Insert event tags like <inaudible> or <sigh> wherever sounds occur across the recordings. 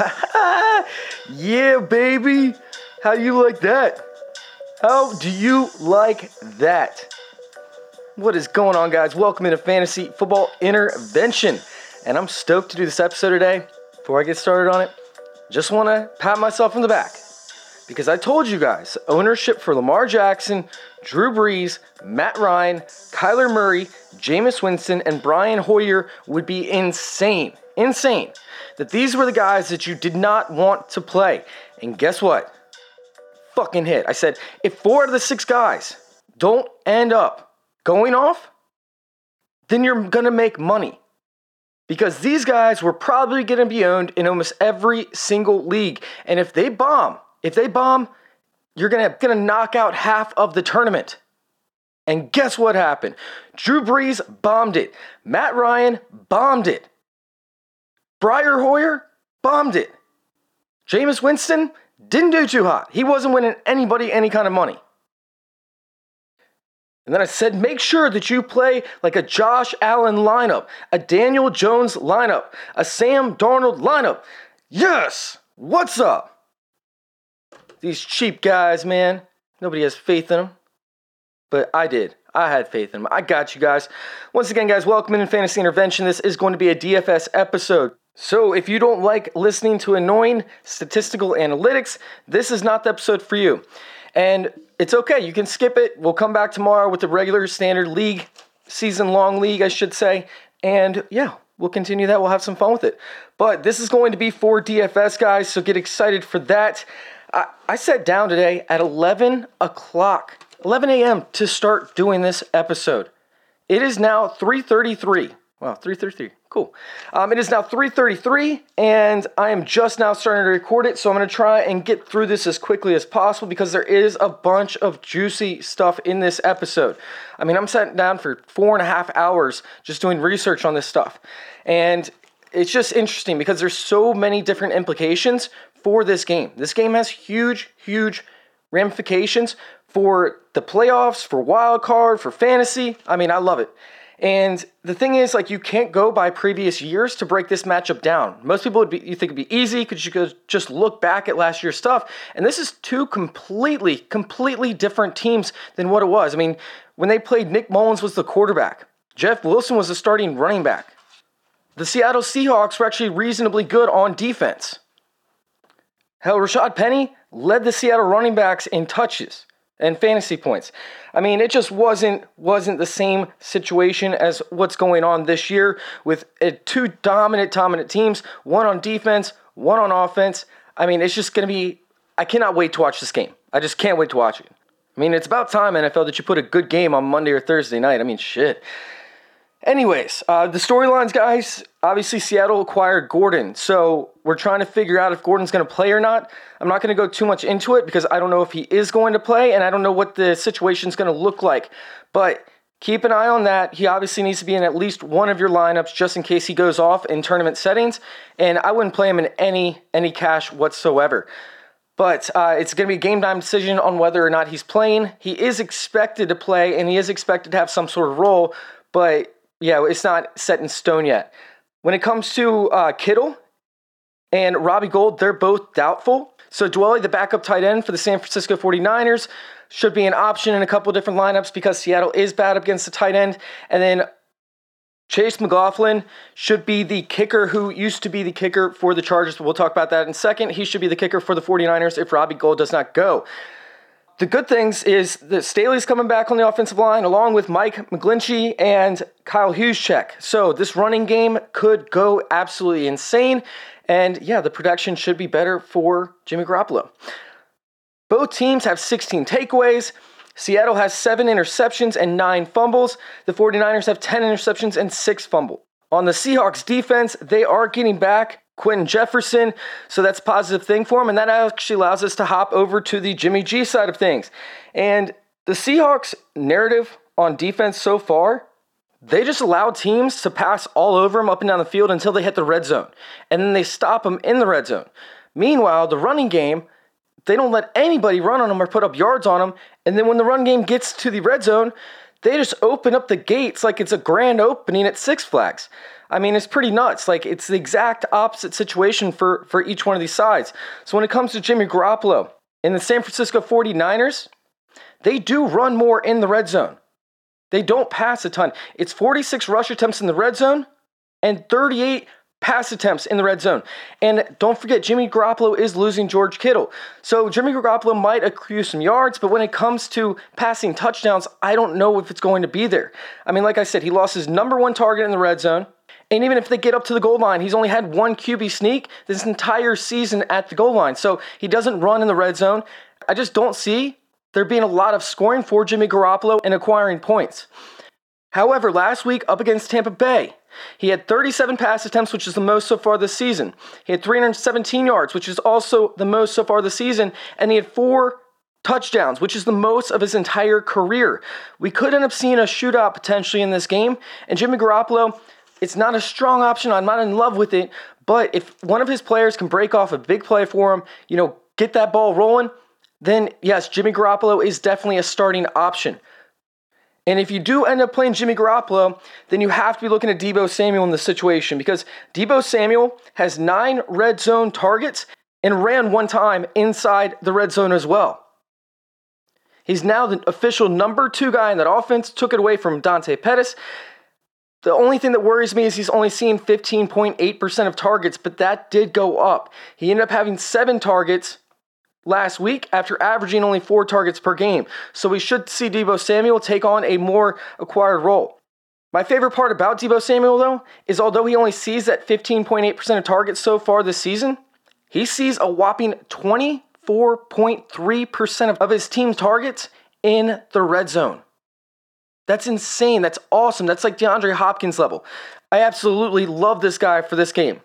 <laughs> Yeah, baby. How you like that? How do you like that? What is going on, guys? Welcome into Fantasy Football Intervention. And I'm stoked to do this episode today. Before I get started on it, just want to pat myself on the back because I told you guys ownership for Lamar Jackson, Drew Brees, Matt Ryan, Kyler Murray, Jameis Winston, and Brian Hoyer would be insane. Insane. That these were the guys that you did not want to play. And guess what? Fucking hit. I said, if four out of the six guys don't end up going off, then you're gonna make money. Because these guys were probably gonna be owned in almost every single league. And if they bomb, if they bomb, you're gonna, gonna knock out half of the tournament. And guess what happened? Drew Brees bombed it. Matt Ryan bombed it. Brian Hoyer bombed it. Jameis Winston didn't do too hot. He wasn't winning anybody any kind of money. And then I said, make sure that you play like a Josh Allen lineup, a Daniel Jones lineup, a Sam Darnold lineup. Yes! What's up? These cheap guys, man. Nobody has faith in them. But I did. I had faith in them. I got you guys. Once again, guys, welcome in Fantasy Intervention. This is going to be a DFS episode. So, if you don't like listening to annoying statistical analytics, this is not the episode for you. And it's okay, you can skip it. We'll come back tomorrow with the regular standard league, season long league, I should say. And yeah, we'll continue that. We'll have some fun with it. But this is going to be for DFS, guys, so get excited for that. I, I sat down today at 11 o'clock, 11 a.m. to start doing this episode. It is now 3:33. Wow, 3:33. Cool. Um, it is now 3:33, and I am just now starting to record it. So I'm going to try and get through this as quickly as possible because there is a bunch of juicy stuff in this episode. I mean, I'm sitting down for four and a half hours just doing research on this stuff, and it's just interesting because there's so many different implications for this game. This game has huge, huge ramifications for the playoffs, for wild card, for fantasy. I mean, I love it. And the thing is, like, you can't go by previous years to break this matchup down. Most people would be, you think it'd be easy because you could just look back at last year's stuff. And this is two completely, completely different teams than what it was. I mean, when they played, Nick Mullens was the quarterback, Jeff Wilson was the starting running back. The Seattle Seahawks were actually reasonably good on defense. Hell, Rashaad Penny led the Seattle running backs in touches and fantasy points. I mean, it just wasn't wasn't the same situation as what's going on this year with uh, two dominant dominant teams, one on defense, one on offense. I mean, it's just going to be I cannot wait to watch this game. I just can't wait to watch it. I mean, it's about time NFL that you put a good game on Monday or Thursday night. I mean, shit. Anyways, uh, the storylines, guys. Obviously, Seattle acquired Gordon, so we're trying to figure out if Gordon's going to play or not. I'm not going to go too much into it because I don't know if he is going to play, and I don't know what the situation's going to look like. But keep an eye on that. He obviously needs to be in at least one of your lineups just in case he goes off in tournament settings. And I wouldn't play him in any any cash whatsoever. But uh, it's going to be a game time decision on whether or not he's playing. He is expected to play, and he is expected to have some sort of role. But yeah, it's not set in stone yet. When it comes to uh, Kittle and Robbie Gould, they're both doubtful. So Dwelley, the backup tight end for the San Francisco 49ers, should be an option in a couple different lineups because Seattle is bad against the tight end. And then Chase McLaughlin should be the kicker who used to be the kicker for the Chargers. But we'll talk about that in a second. He should be the kicker for the 49ers if Robbie Gould does not go. The good things is that Staley's coming back on the offensive line along with Mike McGlinchey and Kyle Juszczyk. So this running game could go absolutely insane. And yeah, the production should be better for Jimmy Garoppolo. Both teams have 16 takeaways. Seattle has seven interceptions and nine fumbles. The 49ers have 10 interceptions and six fumbles. On the Seahawks defense, they are getting back Quinton Jefferson, so that's a positive thing for him, and that actually allows us to hop over to the Jimmy G side of things. And the Seahawks narrative on defense so far, they just allow teams to pass all over them up and down the field until they hit the red zone, and then they stop them in the red zone. Meanwhile, the running game, they don't let anybody run on them or put up yards on them, and then when the run game gets to the red zone, they just open up the gates like it's a grand opening at Six Flags. I mean, it's pretty nuts. Like it's the exact opposite situation for for each one of these sides. So when it comes to Jimmy Garoppolo in the San Francisco 49ers, they do run more in the red zone. They don't pass a ton. It's 46 rush attempts in the red zone and 38 pass attempts in the red zone. And don't forget, Jimmy Garoppolo is losing George Kittle. So Jimmy Garoppolo might accrue some yards, but when it comes to passing touchdowns, I don't know if it's going to be there. I mean, like I said, he lost his number one target in the red zone. And even if they get up to the goal line, he's only had one QB sneak this entire season at the goal line. So he doesn't run in the red zone. I just don't see there being a lot of scoring for Jimmy Garoppolo and acquiring points. However, last week up against Tampa Bay, he had 37 pass attempts, which is the most so far this season. He had 317 yards, which is also the most so far this season, and he had four touchdowns, which is the most of his entire career. We could end up seeing a shootout potentially in this game, and Jimmy Garoppolo, it's not a strong option. I'm not in love with it, but if one of his players can break off a big play for him, you know, get that ball rolling, then yes, Jimmy Garoppolo is definitely a starting option. And if you do end up playing Jimmy Garoppolo, then you have to be looking at Deebo Samuel in this situation because Deebo Samuel has nine red zone targets and ran one time inside the red zone as well. He's now the official number two guy in that offense, took it away from Dante Pettis. The only thing that worries me is he's only seen 15.8% of targets, but that did go up. He ended up having seven targets last week after averaging only four targets per game. So we should see Deebo Samuel take on a more acquired role. My favorite part about Deebo Samuel, though, is although he only sees that 15.8% of targets so far this season, he sees a whopping 24.3% of his team's targets in the red zone. That's insane. That's awesome. That's like DeAndre Hopkins level. I absolutely love this guy for this game.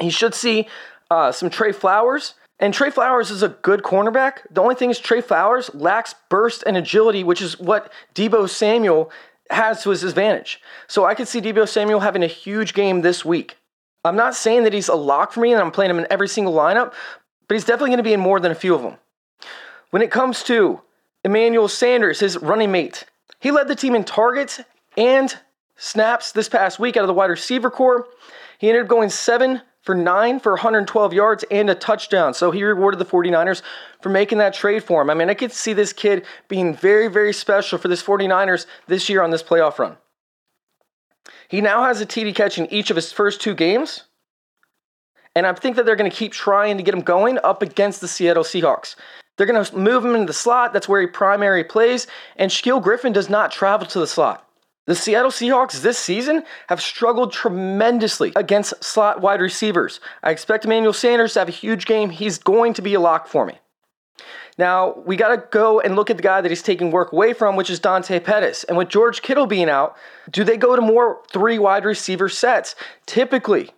He should see uh, some Tre Flowers. And Tre Flowers is a good cornerback. The only thing is, Tre Flowers lacks burst and agility, which is what Deebo Samuel has to his advantage. So I could see Deebo Samuel having a huge game this week. I'm not saying that he's a lock for me and I'm playing him in every single lineup, but he's definitely going to be in more than a few of them. When it comes to Emmanuel Sanders, his running mate, he led the team in targets and snaps this past week out of the wide receiver core. He ended up going seven for nine for 112 yards and a touchdown. So he rewarded the 49ers for making that trade for him. I mean, I could see this kid being very, very special for this 49ers this year on this playoff run. He now has a TD catch in each of his first two games. And I think that they're going to keep trying to get him going up against the Seattle Seahawks. They're going to move him into the slot. That's where he primary plays. And Shaquill Griffin does not travel to the slot. The Seattle Seahawks this season have struggled tremendously against slot wide receivers. I expect Emmanuel Sanders to have a huge game. He's going to be a lock for me. Now, we got to go and look at the guy that he's taking work away from, which is Dante Pettis. And with George Kittle being out, do they go to more three wide receiver sets? Typically,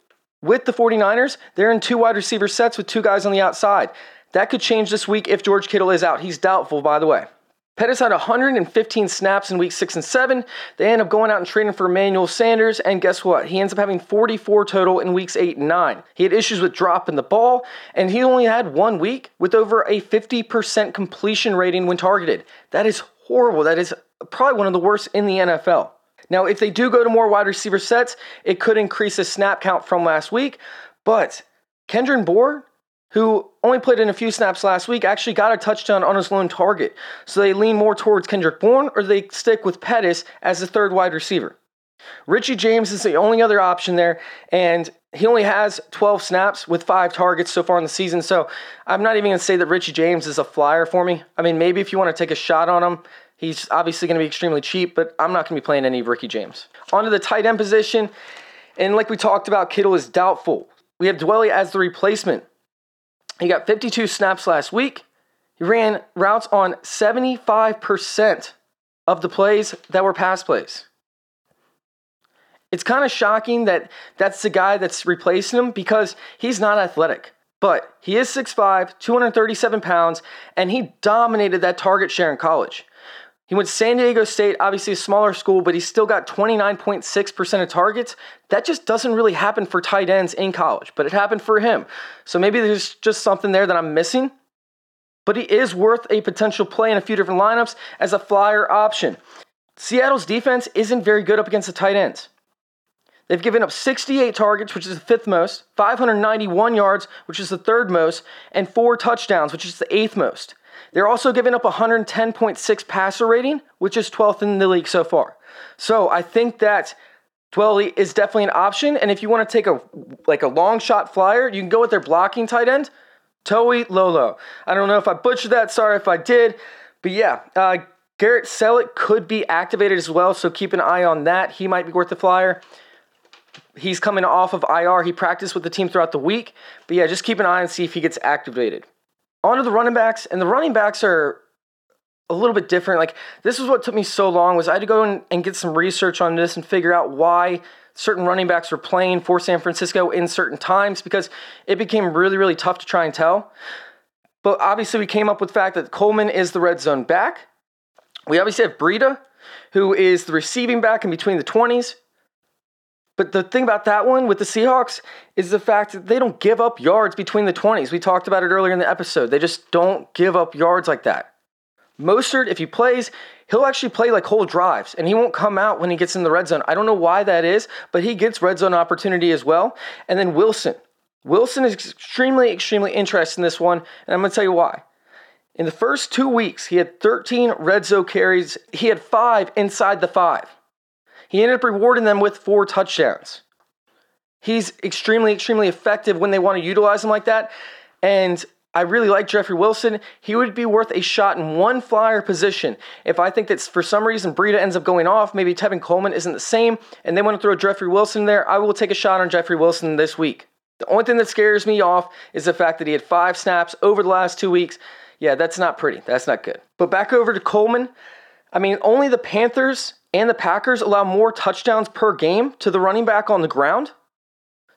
with the 49ers, they're in two wide receiver sets with two guys on the outside. That could change this week if George Kittle is out. He's doubtful, by the way. Pettis had 115 snaps in week six and seven. They end up going out and trading for Emmanuel Sanders, and guess what? He ends up having 44 total in weeks eight and nine. He had issues with dropping the ball, and he only had one week with over a 50% completion rating when targeted. That is horrible. That is probably one of the worst in the NFL. Now, if they do go to more wide receiver sets, it could increase the snap count from last week, but Kendrick Bourne who only played in a few snaps last week, actually got a touchdown on his lone target. So they lean more towards Kendrick Bourne or they stick with Pettis as the third wide receiver. Richie James is the only other option there, and he only has 12 snaps with five targets so far in the season. So I'm not even going to say that Richie James is a flyer for me. I mean, maybe if you want to take a shot on him, he's obviously going to be extremely cheap, but I'm not going to be playing any of Ricky James. On to the tight end position, and like we talked about, Kittle is doubtful. We have Dwelley as the replacement. He got 52 snaps last week. He ran routes on 75% of the plays that were pass plays. It's kind of shocking that that's the guy that's replacing him because he's not athletic. But he is 6'5, 237 pounds, and he dominated that target share in college. He went to San Diego State, obviously a smaller school, but he still got 29.6% of targets. That just doesn't really happen for tight ends in college, but it happened for him. So maybe there's just something there that I'm missing. But he is worth a potential play in a few different lineups as a flyer option. Seattle's defense isn't very good up against the tight ends. They've given up 68 targets, which is the fifth most, 591 yards, which is the third most, and four touchdowns, which is the eighth most. They're also giving up 110.6 passer rating, which is 12th in the league so far. So I think that Dwelley is definitely an option. And if you want to take a like a long shot flyer, you can go with their blocking tight end, Toilolo. I don't know if I butchered that. Sorry if I did. But yeah, uh, Garrett Celek could be activated as well, so keep an eye on that. He might be worth the flyer. He's coming off of IR. He practiced with the team throughout the week. But yeah, just keep an eye and see if he gets activated. On to the running backs, and the running backs are a little bit different. Like this is what took me so long was I had to go and, and get some research on this and figure out why certain running backs were playing for San Francisco in certain times because it became really, really tough to try and tell. But obviously, we came up with the fact that Coleman is the red zone back. We obviously have Breida, who is the receiving back in between the 20s. But the thing about that one with the Seahawks is the fact that they don't give up yards between the 20s. We talked about it earlier in the episode. They just don't give up yards like that. Mostert, if he plays, he'll actually play like whole drives and he won't come out when he gets in the red zone. I don't know why that is, but he gets red zone opportunity as well. And then Wilson. Wilson is extremely, extremely interested in this one, and I'm going to tell you why. In the first two weeks, he had 13 red zone carries, he had five inside the five. He ended up rewarding them with four touchdowns. He's extremely, extremely effective when they want to utilize him like that. And I really like Jeffrey Wilson. He would be worth a shot in one flyer position. If I think that for some reason Breida ends up going off, maybe Tevin Coleman isn't the same, and they want to throw Jeffrey Wilson there, I will take a shot on Jeffrey Wilson this week. The only thing that scares me off is the fact that he had five snaps over the last two weeks. Yeah, that's not pretty. That's not good. But back over to Coleman. I mean, only the Panthers and the Packers allow more touchdowns per game to the running back on the ground.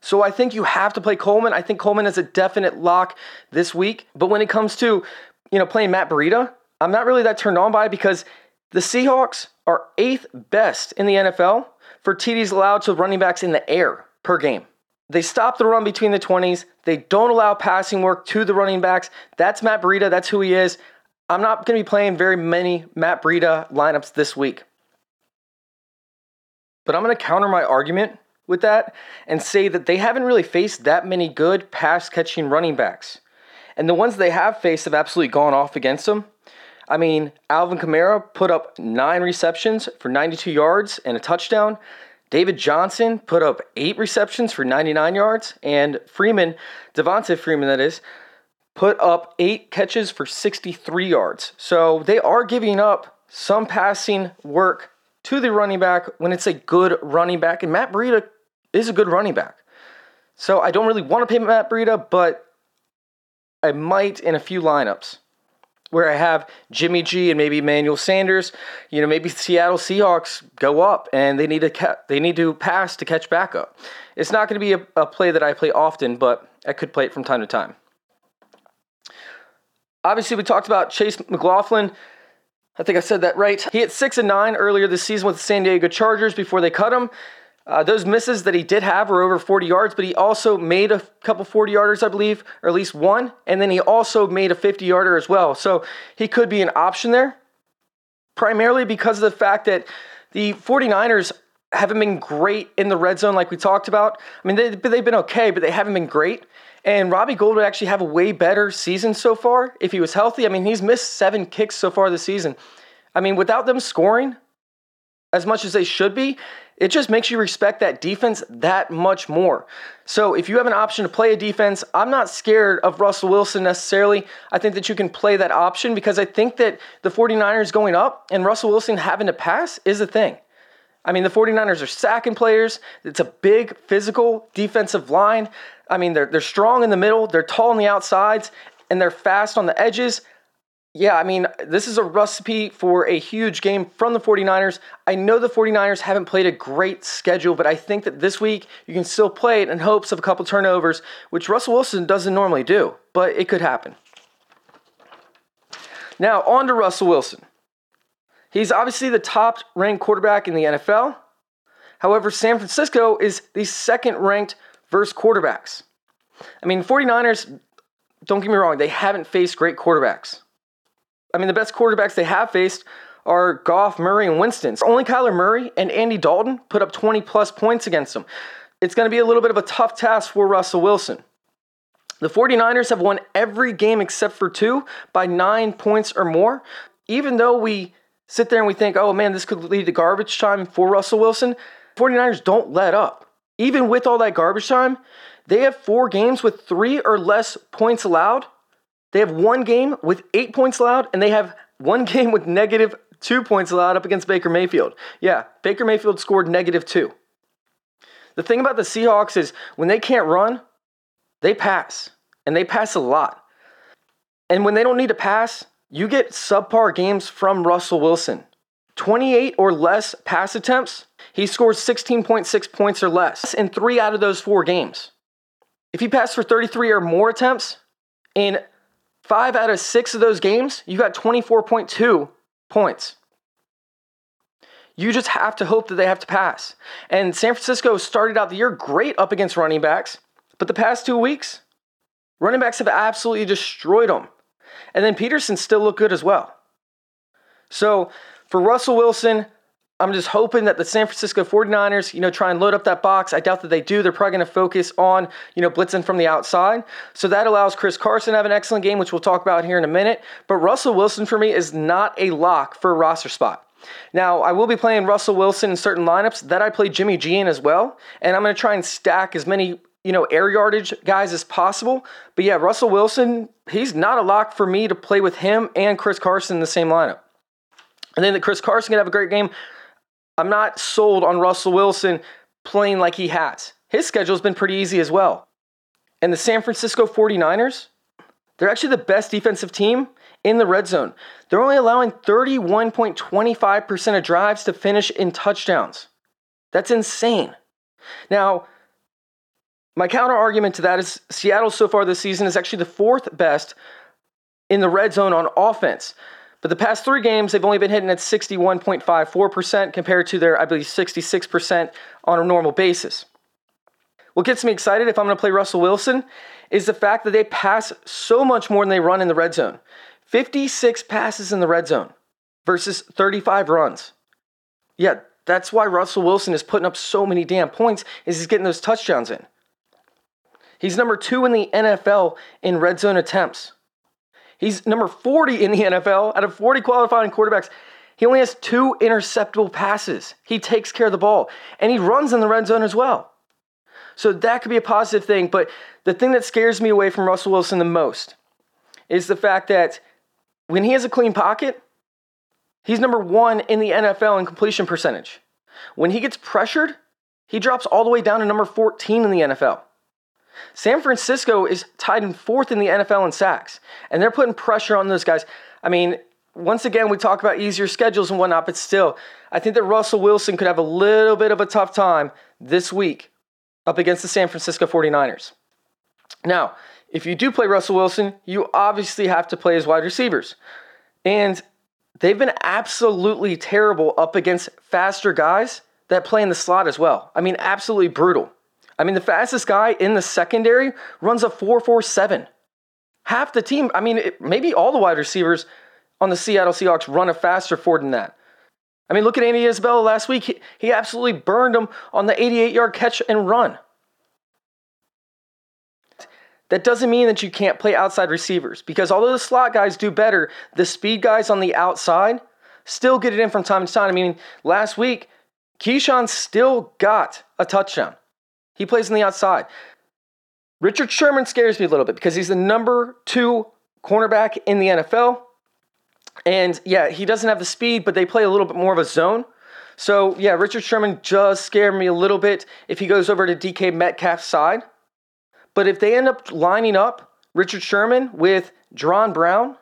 So I think you have to play Coleman. I think Coleman is a definite lock this week. But when it comes to, you know, playing Matt Breida, I'm not really that turned on by because the Seahawks are eighth best in the NFL for TDs allowed to running backs in the air per game. They stop the run between the 20s. They don't allow passing work to the running backs. That's Matt Breida. That's who he is. I'm not going to be playing very many Matt Breida lineups this week. But I'm going to counter my argument with that and say that they haven't really faced that many good pass catching running backs. And the ones they have faced have absolutely gone off against them. I mean, Alvin Kamara put up nine receptions for 92 yards and a touchdown. David Johnson put up eight receptions for 99 yards. And Freeman, Devonta Freeman, that is, put up eight catches for 63 yards. So they are giving up some passing work to the running back when it's a good running back. And Matt Breida is a good running back. So I don't really want to pay Matt Breida, but I might in a few lineups where I have Jimmy G and maybe Emmanuel Sanders. You know, maybe Seattle Seahawks go up and they need to ca- they need to pass to catch back up. It's not going to be a, a play that I play often, but I could play it from time to time. Obviously, we talked about Chase McLaughlin. I think I said that right. He hit six and nine earlier this season with the San Diego Chargers before they cut him. Uh, those misses that he did have were over 40 yards, but he also made a couple 40 yarders, I believe, or at least one, and then he also made a 50 yarder as well. So he could be an option there, primarily because of the fact that the 49ers haven't been great in the red zone like we talked about. I mean, they, they've been okay, but they haven't been great. And Robbie Gould would actually have a way better season so far if he was healthy. I mean, he's missed seven kicks so far this season. I mean, without them scoring, as much as they should be, it just makes you respect that defense that much more. So if you have an option to play a defense, I'm not scared of Russell Wilson necessarily. I think that you can play that option because I think that the 49ers going up and Russell Wilson having to pass is a thing. I mean, the 49ers are sacking players. It's a big physical defensive line. I mean, they're, they're strong in the middle, they're tall on the outsides, and they're fast on the edges yeah, I mean, this is a recipe for a huge game from the 49ers. I know the 49ers haven't played a great schedule, but I think that this week you can still play it in hopes of a couple turnovers, which Russell Wilson doesn't normally do, but it could happen. Now, on to Russell Wilson. He's obviously the top ranked quarterback in the NFL. However, San Francisco is the second ranked versus quarterbacks. I mean, 49ers, don't get me wrong, they haven't faced great quarterbacks. I mean, the best quarterbacks they have faced are Goff, Murray, and Winston. Only Kyler Murray and Andy Dalton put up 20 plus points against them. It's going to be a little bit of a tough task for Russell Wilson. The 49ers have won every game except for two by nine points or more. Even though we sit there and we think, oh man, this could lead to garbage time for Russell Wilson, 49ers don't let up. Even with all that garbage time, they have four games with three or less points allowed they have one game with eight points allowed, and they have one <laughs> game with negative two points allowed up against Baker Mayfield. Yeah, Baker Mayfield scored negative two. The thing about the Seahawks is when they can't run, they pass, and they pass a lot. And when they don't need to pass, you get subpar games from Russell Wilson. 28 or less pass attempts, he scores 16.6 points or less in three out of those four games. If he passed for 33 or more attempts in Five out of six of those games, you got 24.2 points. You just have to hope that they have to pass. And San Francisco started out the year great up against running backs, but the past two weeks, running backs have absolutely destroyed them. And then Peterson still looked good as well. So for Russell Wilson, I'm just hoping that the San Francisco 49ers, you know, try and load up that box. I doubt that they do. They're probably going to focus on, you know, blitzing from the outside. So that allows Chris Carson to have an excellent game, which we'll talk about here in a minute. But Russell Wilson for me is not a lock for a roster spot. Now, I will be playing Russell Wilson in certain lineups that I play Jimmy G in as well. And I'm going to try and stack as many, you know, air yardage guys as possible. But yeah, Russell Wilson, he's not a lock for me to play with him and Chris Carson in the same lineup. And then the Chris Carson can have a great game. I'm not sold on Russell Wilson playing like he has. His schedule's been pretty easy as well. And the San Francisco 49ers, they're actually the best defensive team in the red zone. They're only allowing 31.25% of drives to finish in touchdowns. That's insane. Now, my counter argument to that is Seattle so far this season is actually the fourth best in the red zone on offense. But the past three games, they've only been hitting at 61.54% compared to their, I believe, 66% on a normal basis. What gets me excited if I'm going to play Russell Wilson is the fact that they pass so much more than they run in the red zone 56 passes in the red zone versus 35 runs. Yeah, that's why Russell Wilson is putting up so many damn points is he's getting those touchdowns in. He's number 2 in the NFL in red zone attempts. He's number 40 in the NFL out of 40 qualifying quarterbacks. He only has two interceptable passes. He takes care of the ball and he runs in the red zone as well. So that could be a positive thing. But the thing that scares me away from Russell Wilson the most is the fact that when he has a clean pocket, he's number one in the NFL in completion percentage. When he gets pressured, he drops all the way down to number 14 in the NFL. San Francisco is tied in fourth in the NFL in sacks, and they're putting pressure on those guys. I mean, once again, we talk about easier schedules and whatnot, but still, I think that Russell Wilson could have a little bit of a tough time this week up against the San Francisco 49ers. Now, if you do play Russell Wilson, you obviously have to play his wide receivers. And they've been absolutely terrible up against faster guys that play in the slot as well. I mean, absolutely brutal. I mean, the fastest guy in the secondary runs a 4.47. Half the team, I mean, it, maybe all the wide receivers on the Seattle Seahawks run a faster forward than that. I mean, look at Andy Isabella last week. He, he absolutely burned him on the 88 yard catch and run. That doesn't mean that you can't play outside receivers because although the slot guys do better, the speed guys on the outside still get it in from time to time. I mean, last week, Keyshawn still got a touchdown. He plays on the outside. Richard Sherman scares me a little bit because he's the number two cornerback in the NFL. And yeah, he doesn't have the speed, but they play a little bit more of a zone. So yeah, Richard Sherman does scare me a little bit if he goes over to DK Metcalf's side. But if they end up lining up Richard Sherman with Jaron Brown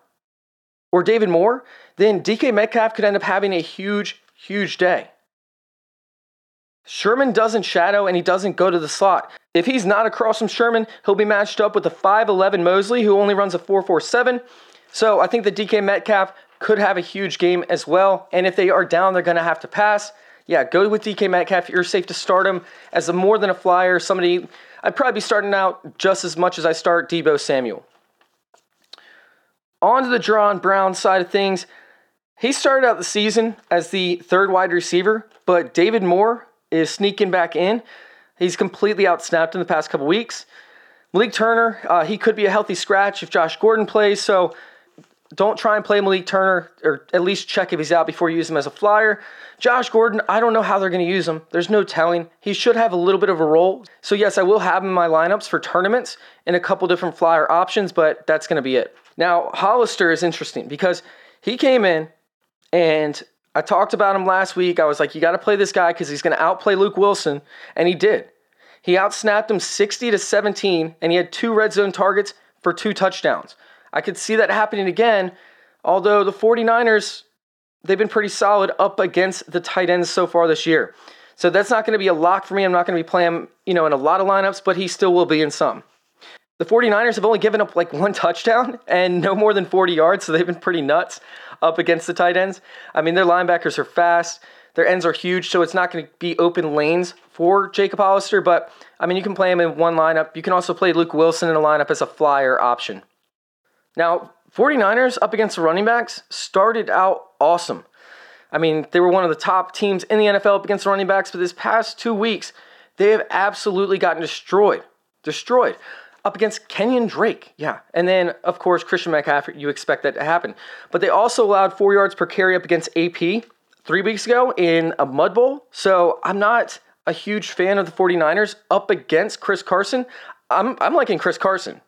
or David Moore, then DK Metcalf could end up having a huge, huge day. Sherman doesn't shadow and he doesn't go to the slot. If he's not across from Sherman, he'll be matched up with the 5'11 Moseley, who only runs a 4'47. So I think the DK Metcalf could have a huge game as well. And if they are down, they're going to have to pass. Yeah, go with DK Metcalf. You're safe to start him as a more than a flyer. Somebody, I'd probably be starting out just as much as I start Deebo Samuel. On to the Jaron Brown side of things. He started out the season as the third wide receiver, but David Moore is sneaking back in. He's completely outsnapped in the past couple weeks. Malik Turner, uh, he could be a healthy scratch if Josh Gordon plays, so don't try and play Malik Turner, or at least check if he's out before you use him as a flyer. Josh Gordon, I don't know how they're going to use him. There's no telling. He should have a little bit of a role. So, yes, I will have him in my lineups for tournaments in a couple different flyer options, but that's going to be it. Now, Hollister is interesting because he came in and I talked about him last week. I was like, you got to play this guy because he's going to outplay Luke Wilson. And he did. He outsnapped him 60 to 17, and he had two red zone targets for two touchdowns. I could see that happening again, although the 49ers, they've been pretty solid up against the tight ends so far this year. So that's not going to be a lock for me. I'm not going to be playing, you know, in a lot of lineups, but he still will be in some. The 49ers have only given up like one touchdown and no more than 40 yards, so they've been pretty nuts up against the tight ends. I mean, their linebackers are fast, their ends are huge, so it's not going to be open lanes for Jacob Hollister, but I mean, you can play him in one lineup. You can also play Luke Wilson in a lineup as a flyer option. Now, 49ers up against the running backs started out awesome. I mean, they were one of the top teams in the NFL up against the running backs, but this past two weeks, they have absolutely gotten destroyed. Destroyed up against Kenyon Drake. Yeah. And then, of course, Christian McCaffrey, you expect that to happen. But they also allowed four yards per carry up against AP three weeks ago in a Mud Bowl. So I'm not a huge fan of the 49ers up against Chris Carson. I'm, I'm liking Chris Carson,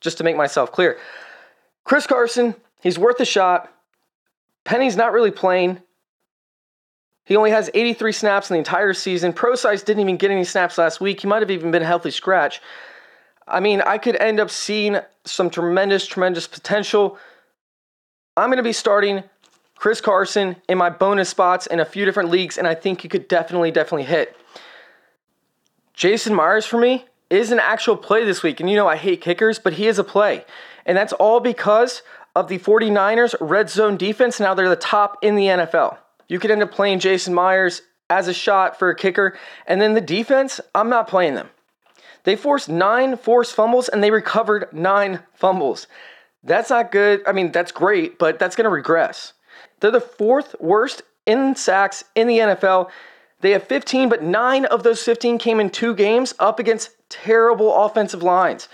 just to make myself clear. Chris Carson, he's worth a shot. Penny's not really playing. He only has 83 snaps in the entire season. Prosise didn't even get any snaps last week. He might have even been a healthy scratch. I mean, I could end up seeing some tremendous, tremendous potential. I'm going to be starting Chris Carson in my bonus spots in a few different leagues, and I think you could definitely, definitely hit. Jason Myers for me is an actual play this week, and you know I hate kickers, but he is a play. And that's all because of the 49ers red zone defense. Now they're the top in the NFL. You could end up playing Jason Myers as a shot for a kicker, and then the defense, I'm not playing them. They forced nine forced fumbles and they recovered nine fumbles. That's not good. I mean, that's great, but that's going to regress. They're the fourth worst in sacks in the NFL. They have 15, but nine of those 15 came in two games up against terrible offensive lines.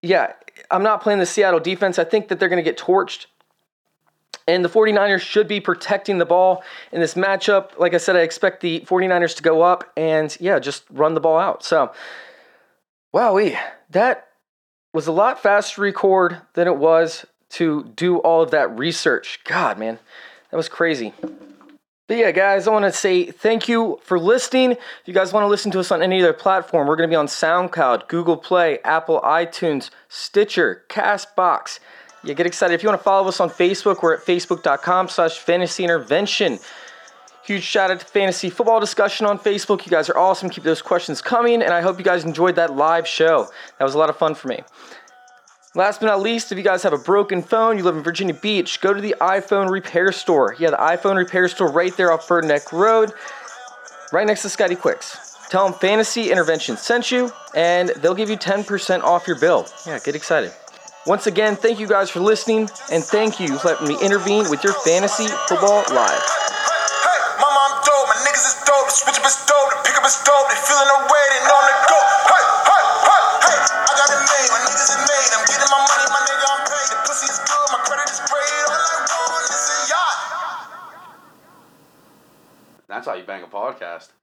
Yeah, I'm not playing the Seattle defense. I think that they're going to get torched. And the 49ers should be protecting the ball in this matchup. Like I said, I expect the 49ers to go up and, yeah, just run the ball out. So, Wowee, that was a lot faster to record than it was to do all of that research. God, man, that was crazy. But yeah, guys, I want to say thank you for listening. If you guys want to listen to us on any other platform, we're going to be on SoundCloud, Google Play, Apple iTunes, Stitcher, Castbox. Yeah, get excited. If you want to follow us on Facebook, we're at facebook.com slash fantasy intervention. Huge shout out to Fantasy Football Discussion on Facebook. You guys are awesome. Keep those questions coming, and I hope you guys enjoyed that live show. That was a lot of fun for me. Last but not least, if you guys have a broken phone, you live in Virginia Beach, go to the iPhone repair store. Yeah, the iPhone repair store right there off Burton Neck Road, right next to Scotty Quixx. Tell them Fantasy Intervention sent you, and they'll give you 10% off your bill. Yeah, get excited. Once again, thank you guys for listening, and thank you for letting me intervene with your Fantasy Football Live switch up his dope, pick up his dope, they feeling I'm the go. Hey, hey, hey, hey, I got it made, my niggas is made. I'm getting my money, my nigga, I'm paid. The pussy is good, my credit is great. All I want is a yacht. That's how you bang a podcast.